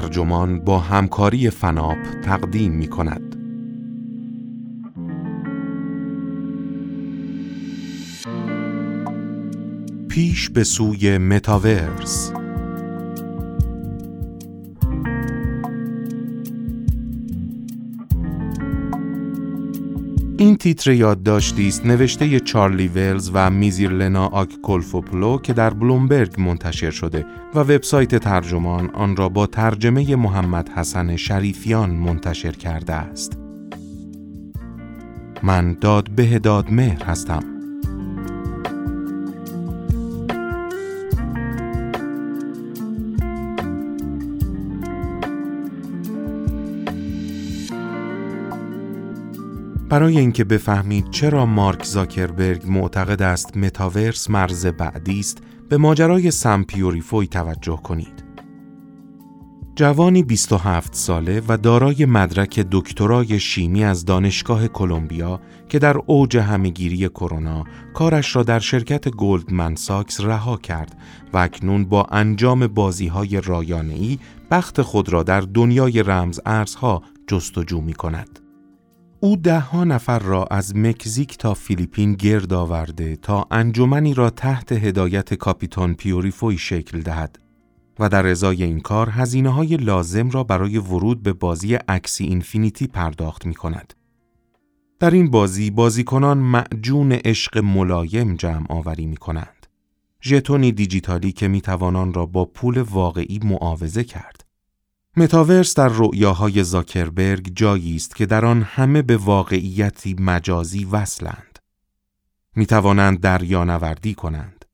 ترجمان با همکاری فناپ تقدیم می کند. پیش به سوی متاورس این تیتر یادداشتی است نوشته چارلی ولز و میزیرلنا آککولفوپلو که در بلومبرگ منتشر شده و وبسایت ترجمان آن را با ترجمه محمد حسن شریفیان منتشر کرده است. من داد به داد مهر هستم. برای اینکه بفهمید چرا مارک زاکربرگ معتقد است متاورس مرز بعدی است به ماجرای سم پیوریفوی توجه کنید. جوانی 27 ساله و دارای مدرک دکترای شیمی از دانشگاه کلمبیا که در اوج همهگیری کرونا کارش را در شرکت گلدمن ساکس رها کرد و اکنون با انجام بازی های رایانه‌ای بخت خود را در دنیای رمز ارزها جستجو می کند. او ده ها نفر را از مکزیک تا فیلیپین گرد آورده تا انجمنی را تحت هدایت کاپیتان پیوریفوی شکل دهد و در ازای این کار هزینه های لازم را برای ورود به بازی اکسی اینفینیتی پرداخت می کند. در این بازی بازیکنان معجون عشق ملایم جمع آوری می کنند. ژتونی دیجیتالی که می توانان را با پول واقعی معاوضه کرد. متاورس در رؤیاهای زاکربرگ جایی است که در آن همه به واقعیتی مجازی وصلند. می توانند دریانوردی کنند.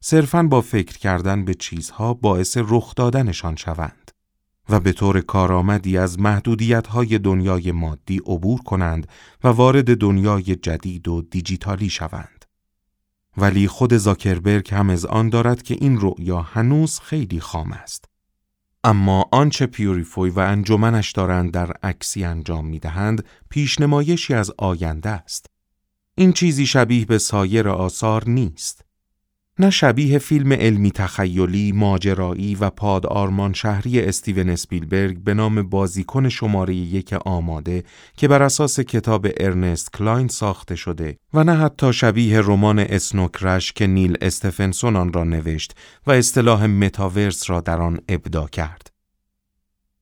صرفاً با فکر کردن به چیزها باعث رخ دادنشان شوند و به طور کارآمدی از محدودیت‌های دنیای مادی عبور کنند و وارد دنیای جدید و دیجیتالی شوند. ولی خود زاکربرگ هم از آن دارد که این رؤیا هنوز خیلی خام است. اما آنچه پیوریفوی و انجمنش دارند در عکسی انجام می دهند پیشنمایشی از آینده است. این چیزی شبیه به سایر آثار نیست. نه شبیه فیلم علمی تخیلی، ماجرایی و پاد آرمان شهری استیون اسپیلبرگ به نام بازیکن شماره یک آماده که بر اساس کتاب ارنست کلاین ساخته شده و نه حتی شبیه رمان Snow Crash که نیل استفنسون آن را نوشت و اصطلاح متاورس را در آن ابداع کرد.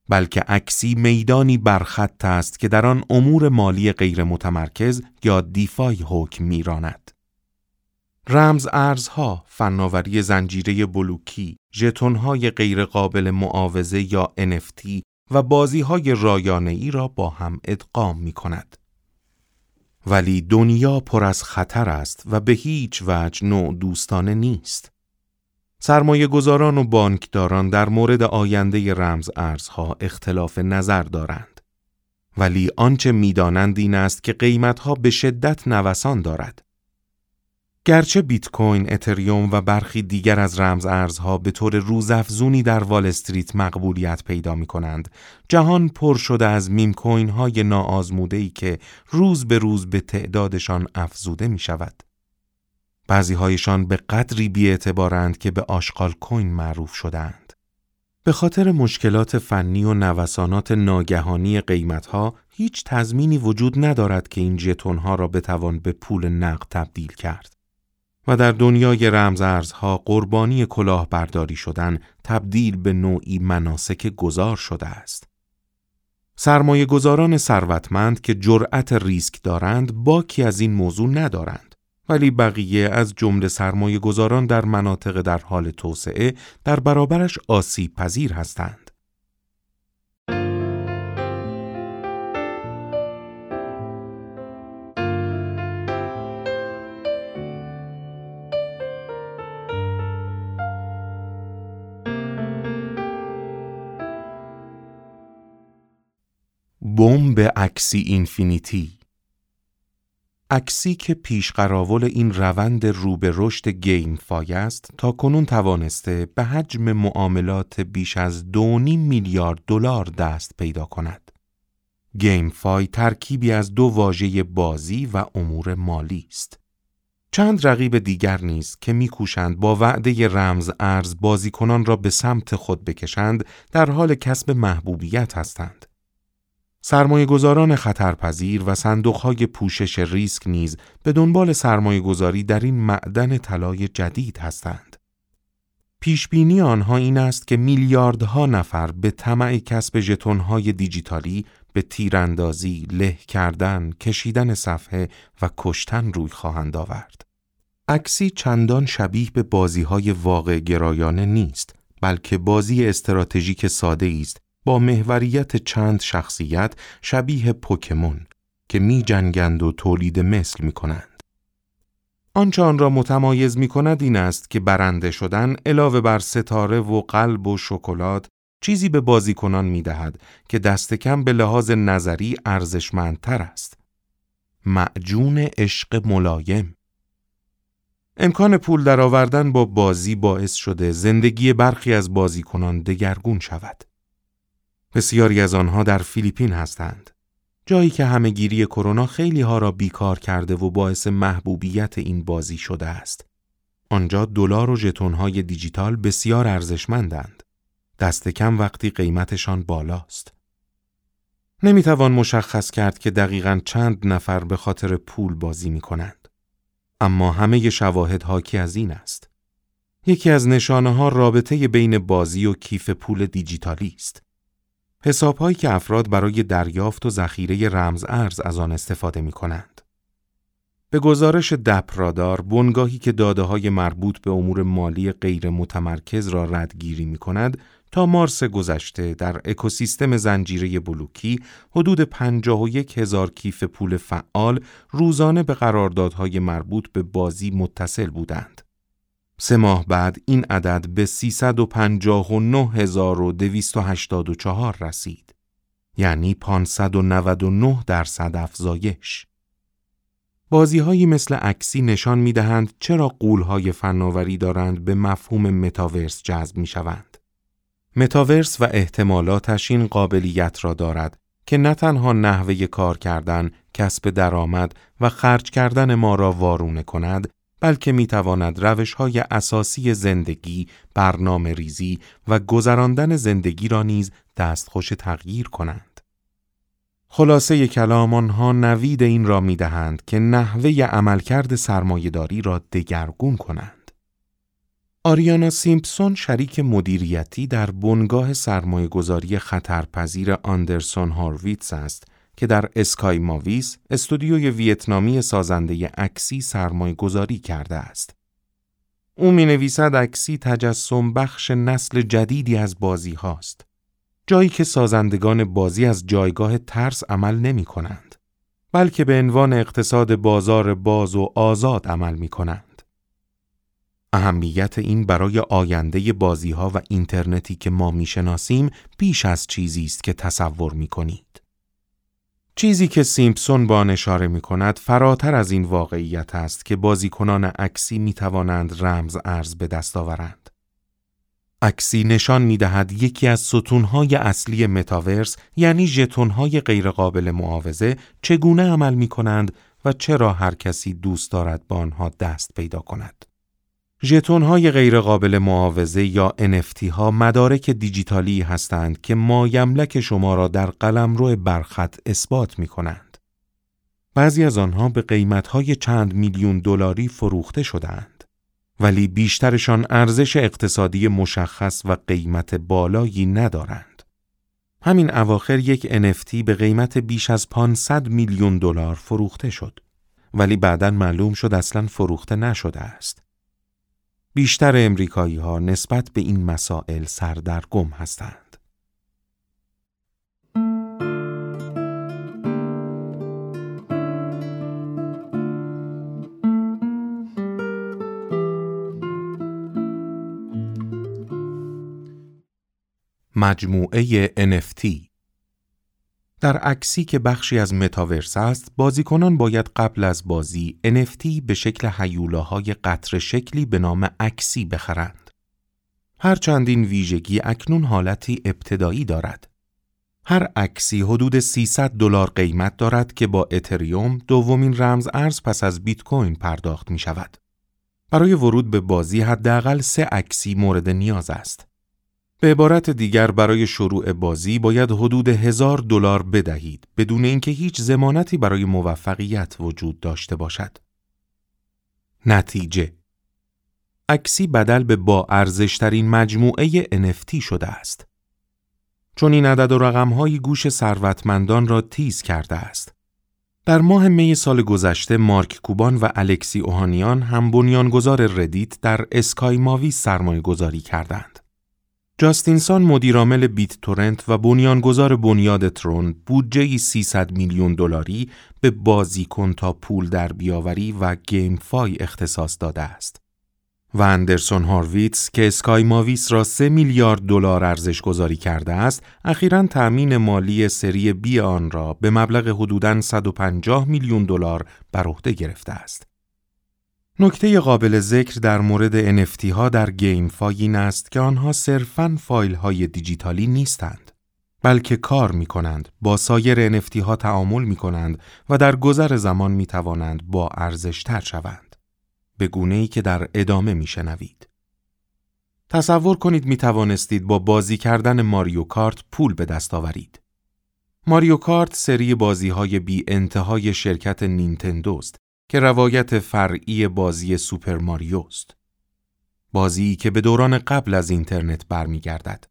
بلکه اکسی میدانی برخط است که در آن امور مالی غیر متمرکز یا DeFi حکم میراند. رمز ارزها، فناوری زنجیره بلوکی، ژتون‌های غیرقابل معاوضه یا NFT و بازی‌های رایانه‌ای را با هم ادغام می کند. ولی دنیا پر از خطر است و به هیچ وجه نوع دوستانه نیست. سرمایه گذاران و بانکداران در مورد آینده رمز ارزها اختلاف نظر دارند. ولی آنچه می‌دانند این است که قیمتها به شدت نوسان دارد. گرچه بیت کوین، اتریوم و برخی دیگر از رمز ارزها به طور روزافزونی در وال استریت مقبولیت پیدا می کنند، جهان پر شده از میم کوین های ناآزموده ای که روز به روز به تعدادشان افزوده می شود. بعضی هایشان به قدری بیاعتبارند که به آشغال کوین معروف شدند. به خاطر مشکلات فنی و نوسانات ناگهانی قیمتها هیچ تضمینی وجود ندارد که این جتون ها را بتوان به پول نقد تبدیل کرد. و در دنیای رمزارزها قربانی کلاهبرداری شدن تبدیل به نوعی مناسک گذار شده است. سرمایه گذاران ثروتمند که جرأت ریسک دارند باکی از این موضوع ندارند ولی بقیه از جمله سرمایه گذاران در مناطق در حال توسعه در برابرش آسیب پذیر هستند. بمب اکسی اینفینیتی اکسی که پیش قراول این روند رو به رشد GameFi است تا کنون توانسته به حجم معاملات بیش از دو میلیارد دلار دست پیدا کند. GameFi ترکیبی از دو واژه بازی و امور مالی است. چند رقیب دیگر نیز که میکوشند با وعده رمز ارز بازیکنان را به سمت خود بکشند در حال کسب محبوبیت هستند. سرمایه گذاران خطرپذیر و صندوقهای پوشش ریسک نیز به دنبال سرمایه گذاری در این معدن طلای جدید هستند. پیشبینی آنها این است که میلیاردها نفر به طمع کسب ژتونهای دیجیتالی به تیراندازی، له کردن، کشیدن صفحه و کشتن روی خواهند آورد. عکسی چندان شبیه به بازی های واقع گرایانه نیست، بلکه بازی استراتژیک ساده است با محوریت چند شخصیت شبیه پوکمون که می جنگند و تولید مثل می کنند. آنچه آن را متمایز می کند این است که برنده شدن علاوه بر ستاره و قلب و شکلات چیزی به بازیکنان می دهد که دست کم به لحاظ نظری ارزشمندتر است. معجون عشق ملایم امکان پول درآوردن با بازی باعث شده زندگی برخی از بازیکنان دگرگون شود. بسیاری از آنها در فیلیپین هستند. جایی که همهگیری کرونا خیلی ها را بیکار کرده و باعث محبوبیت این بازی شده است. آنجا دلار و ژتون‌های دیجیتال بسیار ارزشمندند. دست کم وقتی قیمتشان بالاست. نمی‌توان مشخص کرد که دقیقا چند نفر به خاطر پول بازی می کنند. اما همه شواهد حاکی از این است. یکی از نشانه ها رابطه بین بازی و کیف پول دیجیتالی است. حسابهایی که افراد برای دریافت و ذخیره رمز ارز از آن استفاده می کنند. به گزارش دپرادار بنگاهی که داده های مربوط به امور مالی غیر متمرکز را ردگیری می کند تا مارس گذشته در اکوسیستم زنجیره بلوکی حدود 51 هزار کیف پول فعال روزانه به قراردادهای مربوط به بازی متصل بودند. سه ماه بعد این عدد به 359284 رسید. یعنی 599 درصد افزایش. بازی مثل عکسی نشان می دهند چرا قولهای فناوری دارند به مفهوم متاورس جذب می شوند. متاورس و احتمالاتش این قابلیت را دارد که نه تنها نحوه کار کردن، کسب درآمد و خرج کردن ما را وارونه کند، بلکه می تواند روش های اساسی زندگی، برنامه ریزی و گذراندن زندگی را نیز دستخوش تغییر کنند. خلاصه کلام آنها نوید این را می دهند که نحوه عملکرد سرمایهداری را دگرگون کنند. آریانا سیمپسون شریک مدیریتی در بنگاه سرمایهگذاری خطرپذیر آندرسون هارویتس است که در اسکای ماویس استودیوی ویتنامی سازنده اکسی سرمایه گذاری کرده است. او می نویسد اکسی تجسم بخش نسل جدیدی از بازی هاست. جایی که سازندگان بازی از جایگاه ترس عمل نمی کنند. بلکه به عنوان اقتصاد بازار باز و آزاد عمل می کنند. اهمیت این برای آینده بازی ها و اینترنتی که ما می شناسیم بیش از چیزی است که تصور می کنید. چیزی که سیمپسون با اشاره می کند فراتر از این واقعیت است که بازیکنان عکسی می توانند رمز ارز به دست آورند. عکسی نشان می دهد یکی از ستونهای اصلی متاورس یعنی ژتونهای غیرقابل معاوضه چگونه عمل می کنند و چرا هر کسی دوست دارد با آنها دست پیدا کند. ژتون های غیرقابل معاوضه یا NFT ها مدارک دیجیتالی هستند که مایملک شما را در قلمرو برخط اثبات می کنند. بعضی از آنها به قیمت های چند میلیون دلاری فروخته شدهاند. ولی بیشترشان ارزش اقتصادی مشخص و قیمت بالایی ندارند. همین اواخر یک NFT به قیمت بیش از 500 میلیون دلار فروخته شد. ولی بعدا معلوم شد اصلا فروخته نشده است. بیشتر امریکایی ها نسبت به این مسائل سردرگم هستند. مجموعه NFT در عکسی که بخشی از متاورس است، بازیکنان باید قبل از بازی NFT به شکل حیولاهای قطر شکلی به نام عکسی بخرند. هرچند این ویژگی اکنون حالتی ابتدایی دارد. هر عکسی حدود 300 دلار قیمت دارد که با اتریوم دومین رمز ارز پس از بیت کوین پرداخت می شود. برای ورود به بازی حداقل سه عکسی مورد نیاز است. به عبارت دیگر برای شروع بازی باید حدود هزار دلار بدهید بدون اینکه هیچ زمانتی برای موفقیت وجود داشته باشد. نتیجه عکسی بدل به با ارزشترین مجموعه NFT شده است. چون این عدد و رقمهایی گوش ثروتمندان را تیز کرده است. در ماه می سال گذشته مارک کوبان و الکسی اوهانیان هم بنیانگذار ردیت در اسکای ماوی سرمایه گذاری کردند. جاستینسان مدیرعامل بیت تورنت و بنیانگذار بنیاد ترون بودجه 300 میلیون دلاری به بازیکن تا پول در بیاوری و گیم فای اختصاص داده است. و اندرسون هارویتس که اسکای ماویس را 3 میلیارد دلار ارزش گذاری کرده است، اخیرا تأمین مالی سری بی آن را به مبلغ حدوداً 150 میلیون دلار بر عهده گرفته است. نکته قابل ذکر در مورد NFT ها در game این است که آنها صرفاً فایل های دیجیتالی نیستند. بلکه کار می کنند، با سایر NFT ها تعامل می کنند و در گذر زمان می توانند با ارزش تر شوند. به گونه ای که در ادامه می شنوید. تصور کنید می توانستید با بازی کردن ماریو کارت پول به دست آورید. ماریو کارت سری بازی های بی انتهای شرکت نینتندو است که روایت فرعی بازی سوپر ماریو است. بازی که به دوران قبل از اینترنت برمیگردد.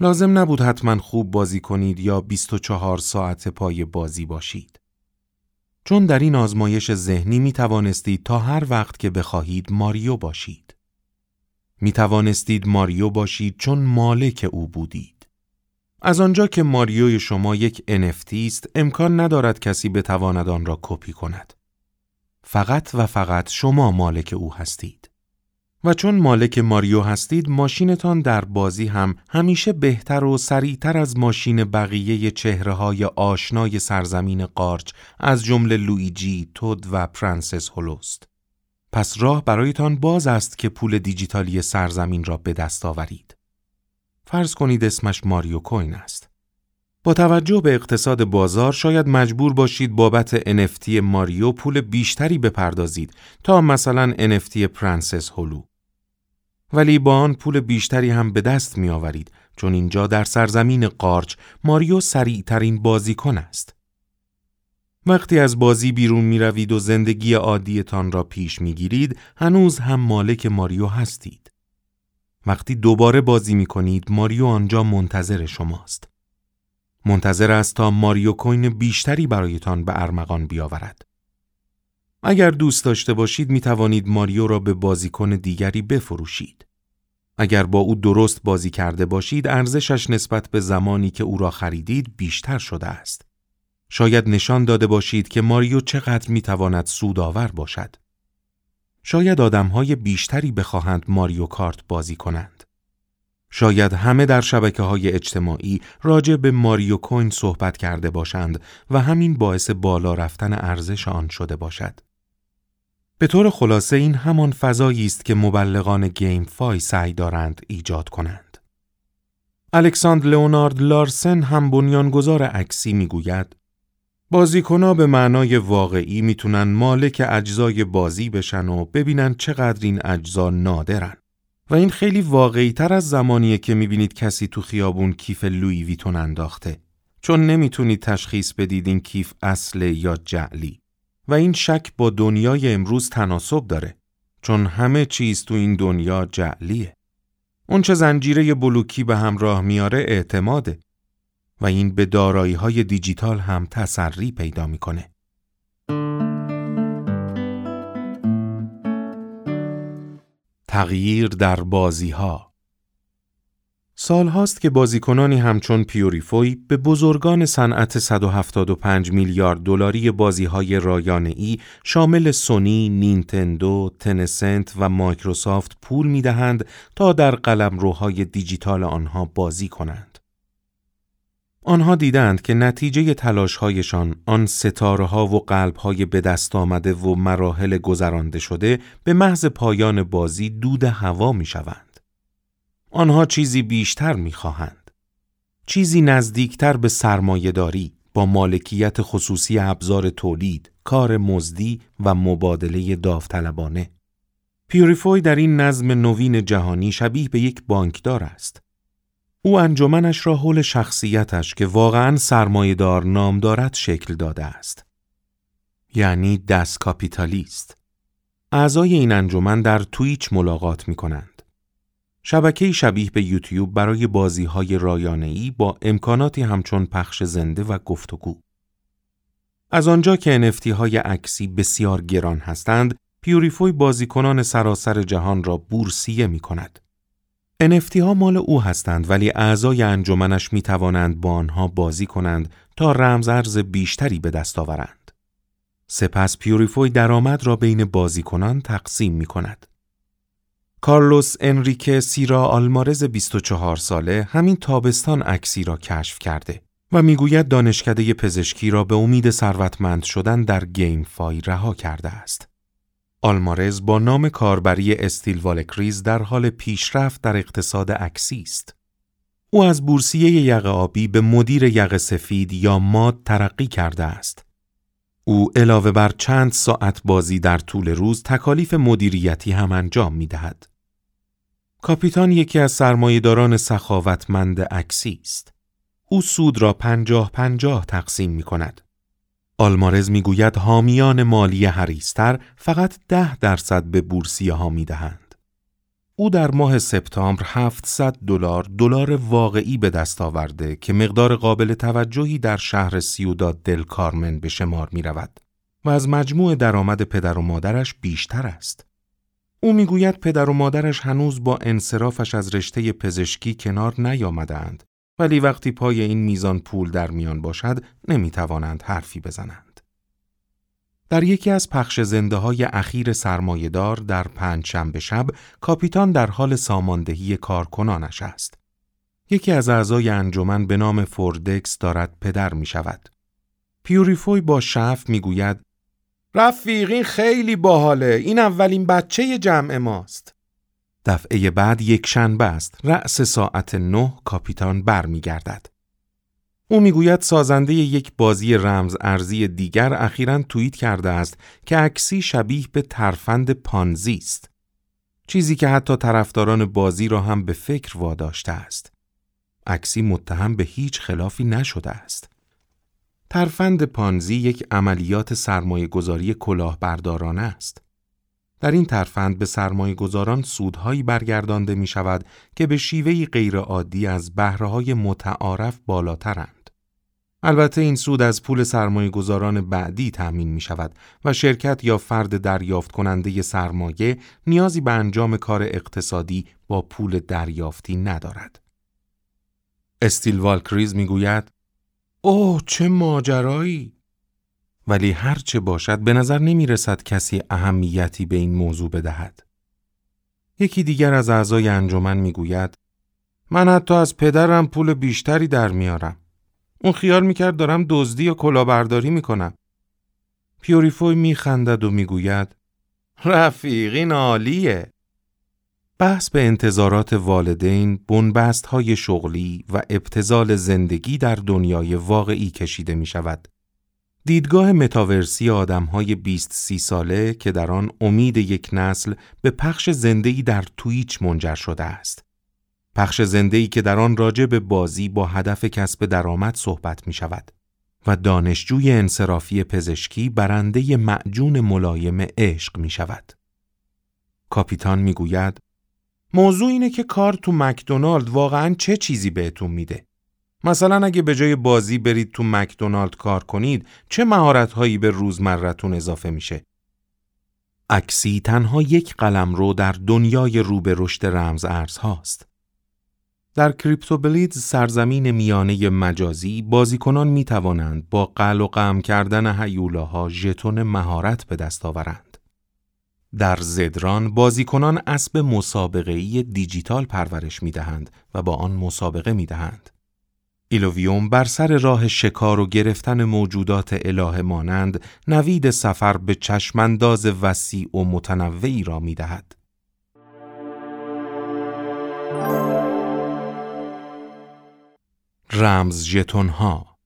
لازم نبود حتما خوب بازی کنید یا 24 ساعت پای بازی باشید. چون در این آزمایش ذهنی می توانستید تا هر وقت که بخواهید ماریو باشید. می توانستید ماریو باشید چون مالک او بودید. از آنجا که ماریوی شما یک NFT است امکان ندارد کسی بتواند آن را کپی کند. فقط و فقط شما مالک او هستید. و چون مالک ماریو هستید ماشینتان در بازی هم همیشه بهتر و سریعتر از ماشین بقیه چهره های آشنای سرزمین قارچ از جمله لویجی، تود و پرنسس هلوست. پس راه برایتان باز است که پول دیجیتالی سرزمین را به دست آورید. فرض کنید اسمش ماریو coin است. با توجه به اقتصاد بازار شاید مجبور باشید بابت NFT ماریو پول بیشتری بپردازید تا مثلا NFT پرنسس هلو. ولی با آن پول بیشتری هم به دست می آورید چون اینجا در سرزمین قارچ ماریو سریعترین بازیکن است. وقتی از بازی بیرون می روید و زندگی عادیتان را پیش می گیرید هنوز هم مالک ماریو هستید. وقتی دوباره بازی می کنید ماریو آنجا منتظر شماست. منتظر است تا ماریو coin بیشتری برایتان به ارمغان بیاورد. اگر دوست داشته باشید می توانید ماریو را به بازیکن دیگری بفروشید. اگر با او درست بازی کرده باشید ارزشش نسبت به زمانی که او را خریدید بیشتر شده است. شاید نشان داده باشید که ماریو چقدر می تواند سودآور باشد. شاید آدمهای بیشتری بخواهند ماریو کارت بازی کنند. شاید همه در شبکه های اجتماعی راجع به ماریو کوین صحبت کرده باشند و همین باعث بالا رفتن ارزش آن شده باشد. به طور خلاصه این همان فضایی است که مبلغان گیم فای سعی دارند ایجاد کنند. الکساندر لئونارد لارسن هم بنیانگذار عکسی می‌گوید بازیکنها به معنای واقعی می‌تونن مالک اجزای بازی بشن و ببینن چقدر این اجزا نادرن. و این خیلی واقعی تر از زمانیه که می‌بینید کسی تو خیابون کیف لوی ویتون انداخته. چون نمی‌تونید تشخیص بدید این کیف اصل یا جعلی. و این شک با دنیای امروز تناسب داره. چون همه چیز تو این دنیا جعلیه. اون چه زنجیره بلوکی به همراه میاره اعتماده. و این به دارایی های دیجیتال هم تسری پیدا می‌کنه. تغییر در بازی ها سال هاست که بازیکنانی همچون پیوریفوی به بزرگان صنعت 175 میلیارد دلاری بازی های رایانه ای شامل سونی، نینتندو، تنسنت و مایکروسافت پول می دهند تا در قلمروهای دیجیتال آنها بازی کنند. آنها دیدند که نتیجه تلاشهایشان آن ستاره ها و قلب های به دست آمده و مراحل گذرانده شده به محض پایان بازی دود هوا می شوند. آنها چیزی بیشتر می خواهند. چیزی نزدیکتر به سرمایهداری با مالکیت خصوصی ابزار تولید، کار مزدی و مبادله داوطلبانه. پیوریفوی در این نظم نوین جهانی شبیه به یک بانکدار است. او انجمنش را حول شخصیتش که واقعا سرمایهدار نام دارد شکل داده است. یعنی دست کاپیتالیست. اعضای این انجمن در تویچ ملاقات می کنند. شبکه شبیه به یوتیوب برای بازی های رایانه‌ای با امکاناتی همچون پخش زنده و گفتگو. از آنجا که NFT های عکسی بسیار گران هستند، پیوریفوی بازیکنان سراسر جهان را بورسیه می کند. NFT ها مال او هستند ولی اعضای انجمنش می توانند با آنها بازی کنند تا رمزارز بیشتری به دست آورند. سپس پیوریفوی درآمد را بین بازیکنان تقسیم می کند. کارلوس انریکه سیرا آلمارز 24 ساله همین تابستان اکسی را کشف کرده و می‌گوید دانشکده پزشکی را به امید ثروتمند شدن در GameFi رها کرده است. آلمارز با نام کاربری استیل والکریز در حال پیشرفت در اقتصاد اکسی است. او از بورسیه یقه آبی به مدیر یقه سفید یا mod ترقی کرده است. او علاوه بر چند ساعت بازی در طول روز تکالیف مدیریتی هم انجام می دهد. کاپیتان یکی از سرمایهداران سخاوتمند عکسی است. او سود را پنجاه پنجاه تقسیم می کند. آلمارز می گوید حامیان مالی هریستر فقط ده درصد به بورسیه ها می دهند. او در ماه سپتامبر 700 دلار دلار واقعی به دست آورده که مقدار قابل توجهی در شهر سیوداد دل کارمن به شمار می رود و از مجموع درآمد پدر و مادرش بیشتر است. او می‌گوید پدر و مادرش هنوز با انصرافش از رشته پزشکی کنار نیامدند ولی وقتی پای این میزان پول در میان باشد نمی توانند حرفی بزنند. در یکی از پخش زنده های اخیر سرمایهدار در پنج شنبه شب کاپیتان در حال ساماندهی کارکنانش است. یکی از اعضای انجمن به نام فوردکس دارد پدر می شود. پیوریفوی با شف می گوید رفیق این خیلی باحاله این اولین بچه جمع ماست دفعه بعد یک شنبه است. رأس ساعت نه کاپیتان برمیگردد. او می‌گوید سازنده یک بازی رمز ارزی دیگر اخیرا توییت کرده است که عکسی شبیه به ترفند پانزی است. چیزی که حتی طرفداران بازی را هم به فکر واداشته است. عکسی متهم به هیچ خلافی نشده است. ترفند پانزی یک عملیات سرمایه گذاری کلاهبردارانه است. در این ترفند به سرمایه گذاران سودهایی برگردانده می شود که به شیوهی غیرعادی از بهرههای متعارف بالاترند. البته این سود از پول سرمایه گذاران بعدی تأمین می شود و شرکت یا فرد دریافت کننده سرمایه نیازی به انجام کار اقتصادی با پول دریافتی ندارد. استیل والکریز می گوید اوه چه ماجرایی ولی هر چه باشد به نظر نمی رسد کسی اهمیتی به این موضوع بدهد. یکی دیگر از اعضای انجمن می‌گوید من حتی از پدرم پول بیشتری در میارم. اون خیال می‌کرد دارم دزدی یا کلاهبرداری می‌کنم. پیوریفوی میخندد و می‌گوید رفیقین عالیه. بحث به انتظارات والدین، بنبست های شغلی و ابتزال زندگی در دنیای واقعی کشیده می شود. دیدگاه متاورسی آدم های 20 سی ساله که در آن امید یک نسل به پخش زندگی در تویچ منجر شده است. پخش زندگی که در آن راجع به بازی با هدف کسب درآمد صحبت می شود و دانشجوی انصرافی پزشکی برنده معجون ملایم عشق می شود. کاپیتان می گوید موضوع اینه که کار تو مکدونالد واقعا چه چیزی بهتون میده. مثلا اگه به جای بازی برید تو مکدونالد کار کنید چه مهارت هایی به روزمرتون اضافه میشه؟ عکسی تنها یک قلم رو در دنیای رو به رشد رمز ارز هاست. در کریپتوبلیدز سرزمین میانه مجازی بازیکنان می توانند با قل و قم کردن هیولاها ژتون مهارت به دست آورند. در زد ران بازیکنان اسب مسابقه‌ای دیجیتال پرورش می‌دهند و با آن مسابقه می‌دهند. ایلوویوم بر سر راه شکار و گرفتن موجودات الهه مانند نوید سفر به چشمانداز وسیع و متنوعی را می‌دهد. رمز ژتون ها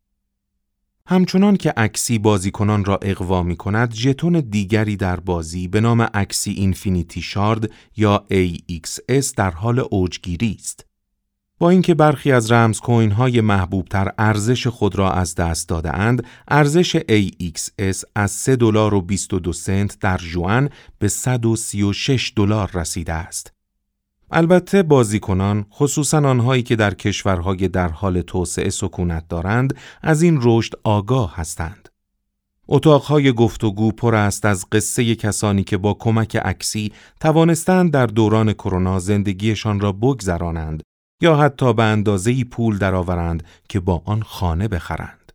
همچنان که اکسی بازیکنان را اغوا می کند، ژتون دیگری در بازی به نام اکسی اینفینیتی شارد یا AXS در اوج اوجگیری است. با اینکه برخی از رمز کوین های محبوب تر ارزش خود را از دست داده اند، ارزش AXS از 3 دلار و 22 سنت در جوان به 136 دلار رسیده است. البته بازیکنان خصوصا آنهایی که در کشورهای در حال توسعه سکونت دارند از این رشد آگاه هستند. اتاقهای گفتگو پر است از قصه کسانی که با کمک عکسی توانستند در دوران کرونا زندگیشان را بگذرانند یا حتی به اندازه پول درآورند که با آن خانه بخرند.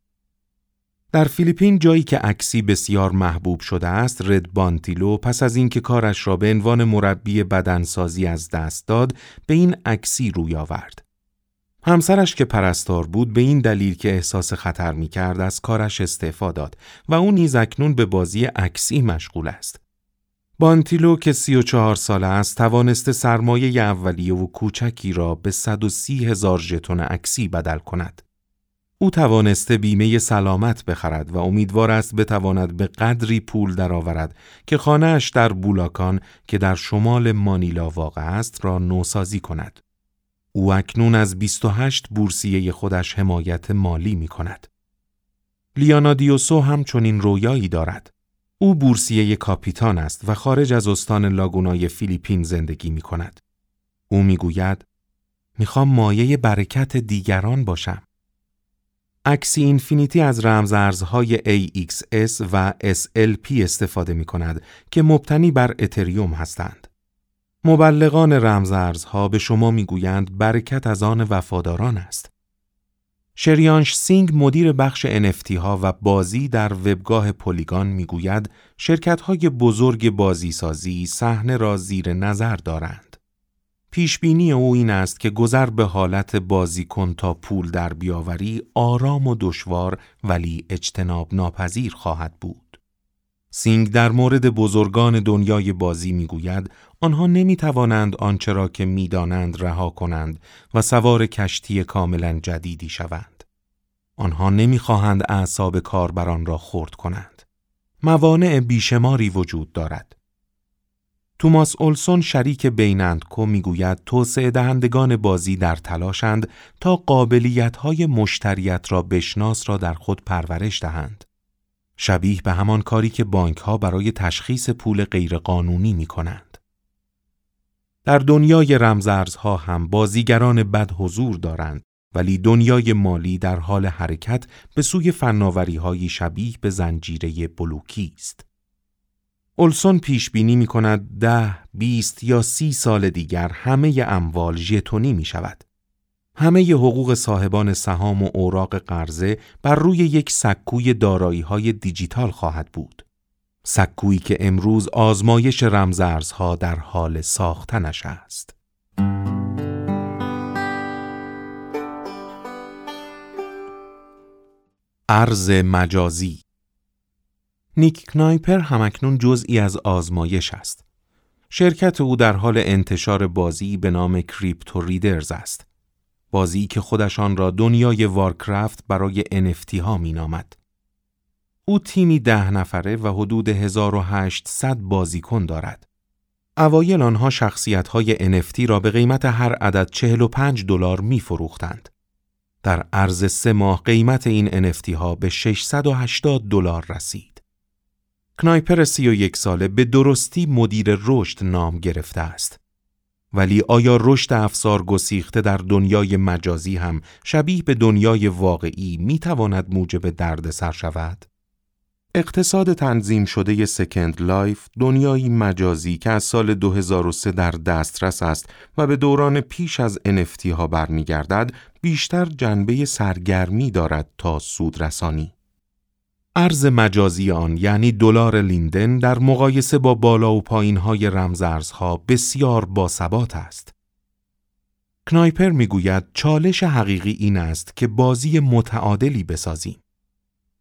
در فیلیپین جایی که عکسی بسیار محبوب شده است، رد بانتیلو پس از اینکه کارش را به عنوان مربی بدنسازی از دست داد، به این عکسی روی آورد. همسرش که پرستار بود به این دلیل که احساس خطر می کرد از کارش استعفا داد و او نیز اکنون به بازی عکسی مشغول است. بانتیلو که سی و چهار ساله است توانسته سرمایه اولیه و کوچکی را به 130 هزار ژتون عکسی بدل کند. او توانسته بیمه سلامت بخرد و امیدوار است بتواند به قدری پول درآورد که خانهاش در بولاکان که در شمال مانیلا واقع است را نوسازی کند. او اکنون از 28 بورسیه خودش حمایت مالی می کند. لیانا دیوسو همچنین رویایی دارد. او بورسیه کاپیتان است و خارج از استان لاگونای فیلیپین زندگی می کند. او می گوید می‌خوام مایه برکت دیگران باشم. اکسی اینفینیتی از رمز ارزهای AXS و SLP استفاده می کند که مبتنی بر اتریوم هستند. مبلغان رمز ارزها به شما می‌گویند برکت از آن وفاداران است. شریانش سینگ مدیر بخش NFT ها و بازی در وبگاه Polygon می‌گوید شرکت های بزرگ بازی سازی صحنه را زیر نظر دارند. پیشبینی او این است که گذر به حالت بازیکن تا پول در بیاوری آرام و دشوار ولی اجتناب ناپذیر خواهد بود. سینگ در مورد بزرگان دنیای بازی می‌گوید آنها نمی توانند آنچه را که می‌دانند رها کنند و سوار کشتی کاملا جدیدی شوند. آنها نمی‌خواهند اعصاب کاربران را خرد کنند. موانع بیشماری وجود دارد. توماس اولسون شریک بینندکو می‌گوید توسعه دهندگان بازی در تلاشند تا قابلیت های مشتریت را بشناس را در خود پرورش دهند. شبیه به همان کاری که بانک ها برای تشخیص پول غیرقانونی می کنند. در دنیای رمزارزها هم بازیگران بد حضور دارند ولی دنیای مالی در حال حرکت به سوی فناوری های شبیه به زنجیره بلوکی است. اولسون پیش بینی می کند ده، بیست یا سی سال دیگر همه اموال ژتونی می شود. همه حقوق صاحبان سهام و اوراق قرضه بر روی یک سکوی دارایی های دیجیتال خواهد بود. سکویی که امروز آزمایش رمزارزها در حال ساختنش است. ارز مجازی نیک کنایپر همکنون جزئی از آزمایش است. شرکت او در حال انتشار بازی به نام کریپتو ریدرز است. بازی که خودشان را دنیای وارکرافت برای NFT ها می نامد. او تیمی ده نفره و حدود 1800 بازیکن دارد. اوایل آنها شخصیت های NFT را به قیمت هر عدد 45 دلار می فروختند. در عرض سه ماه قیمت این NFT ها به 680 دلار رسید. کنایپر 31 ساله به درستی مدیر رشد نام گرفته است. ولی آیا رشد افسار گسیخته در دنیای مجازی هم شبیه به دنیای واقعی می تواند موجب دردسر شود؟ اقتصاد تنظیم شده Second Life دنیایی مجازی که از سال 2003 در دسترس است و به دوران پیش از NFT ها برمیگردد بیشتر جنبه سرگرمی دارد تا سودرسانی. ارز مجازی آن یعنی دلار لیندن در مقایسه با بالا و پایین های رمزارزها بسیار باثبات است. کنایپر می‌گوید چالش حقیقی این است که بازی متعادلی بسازیم.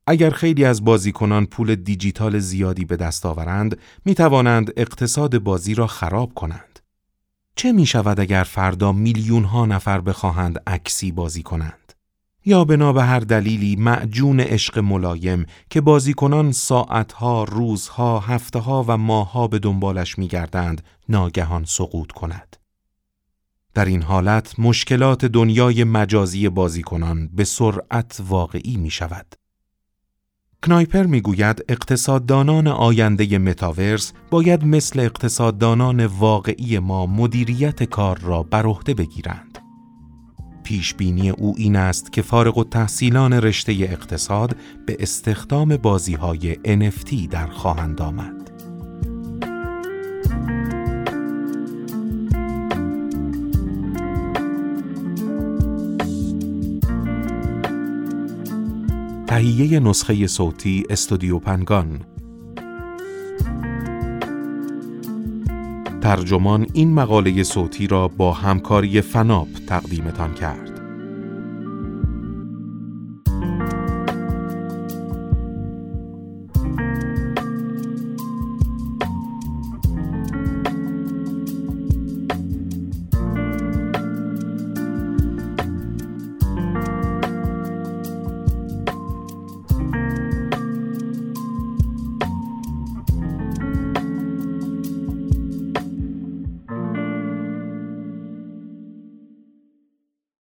اگر خیلی از بازیکنان پول دیجیتال زیادی به دست آورند، می توانند اقتصاد بازی را خراب کنند. چه می شود اگر فردا میلیون ها نفر بخواهند عکسی بازی کنند؟ یا بنا به هر دلیلی معجون عشق ملایم که بازیکنان ساعتها، روزها، هفتهها و ماهها به دنبالش میگردند ناگهان سقوط کند. در این حالت مشکلات دنیای مجازی بازیکنان به سرعت واقعی می شود. کنایپر می‌گوید اقتصاددانان آینده متاورس باید مثل اقتصاددانان واقعی ما مدیریت کار را بر عهده بگیرند. پیش بینی او این است که فارغ و تحصیلان رشته اقتصاد به استخدام بازی های NFT در خواهند آمد. تهیه نسخه صوتی استودیو پنگان ترجمان این مقاله صوتی را با همکاری فناپ تقدیمتان کرد.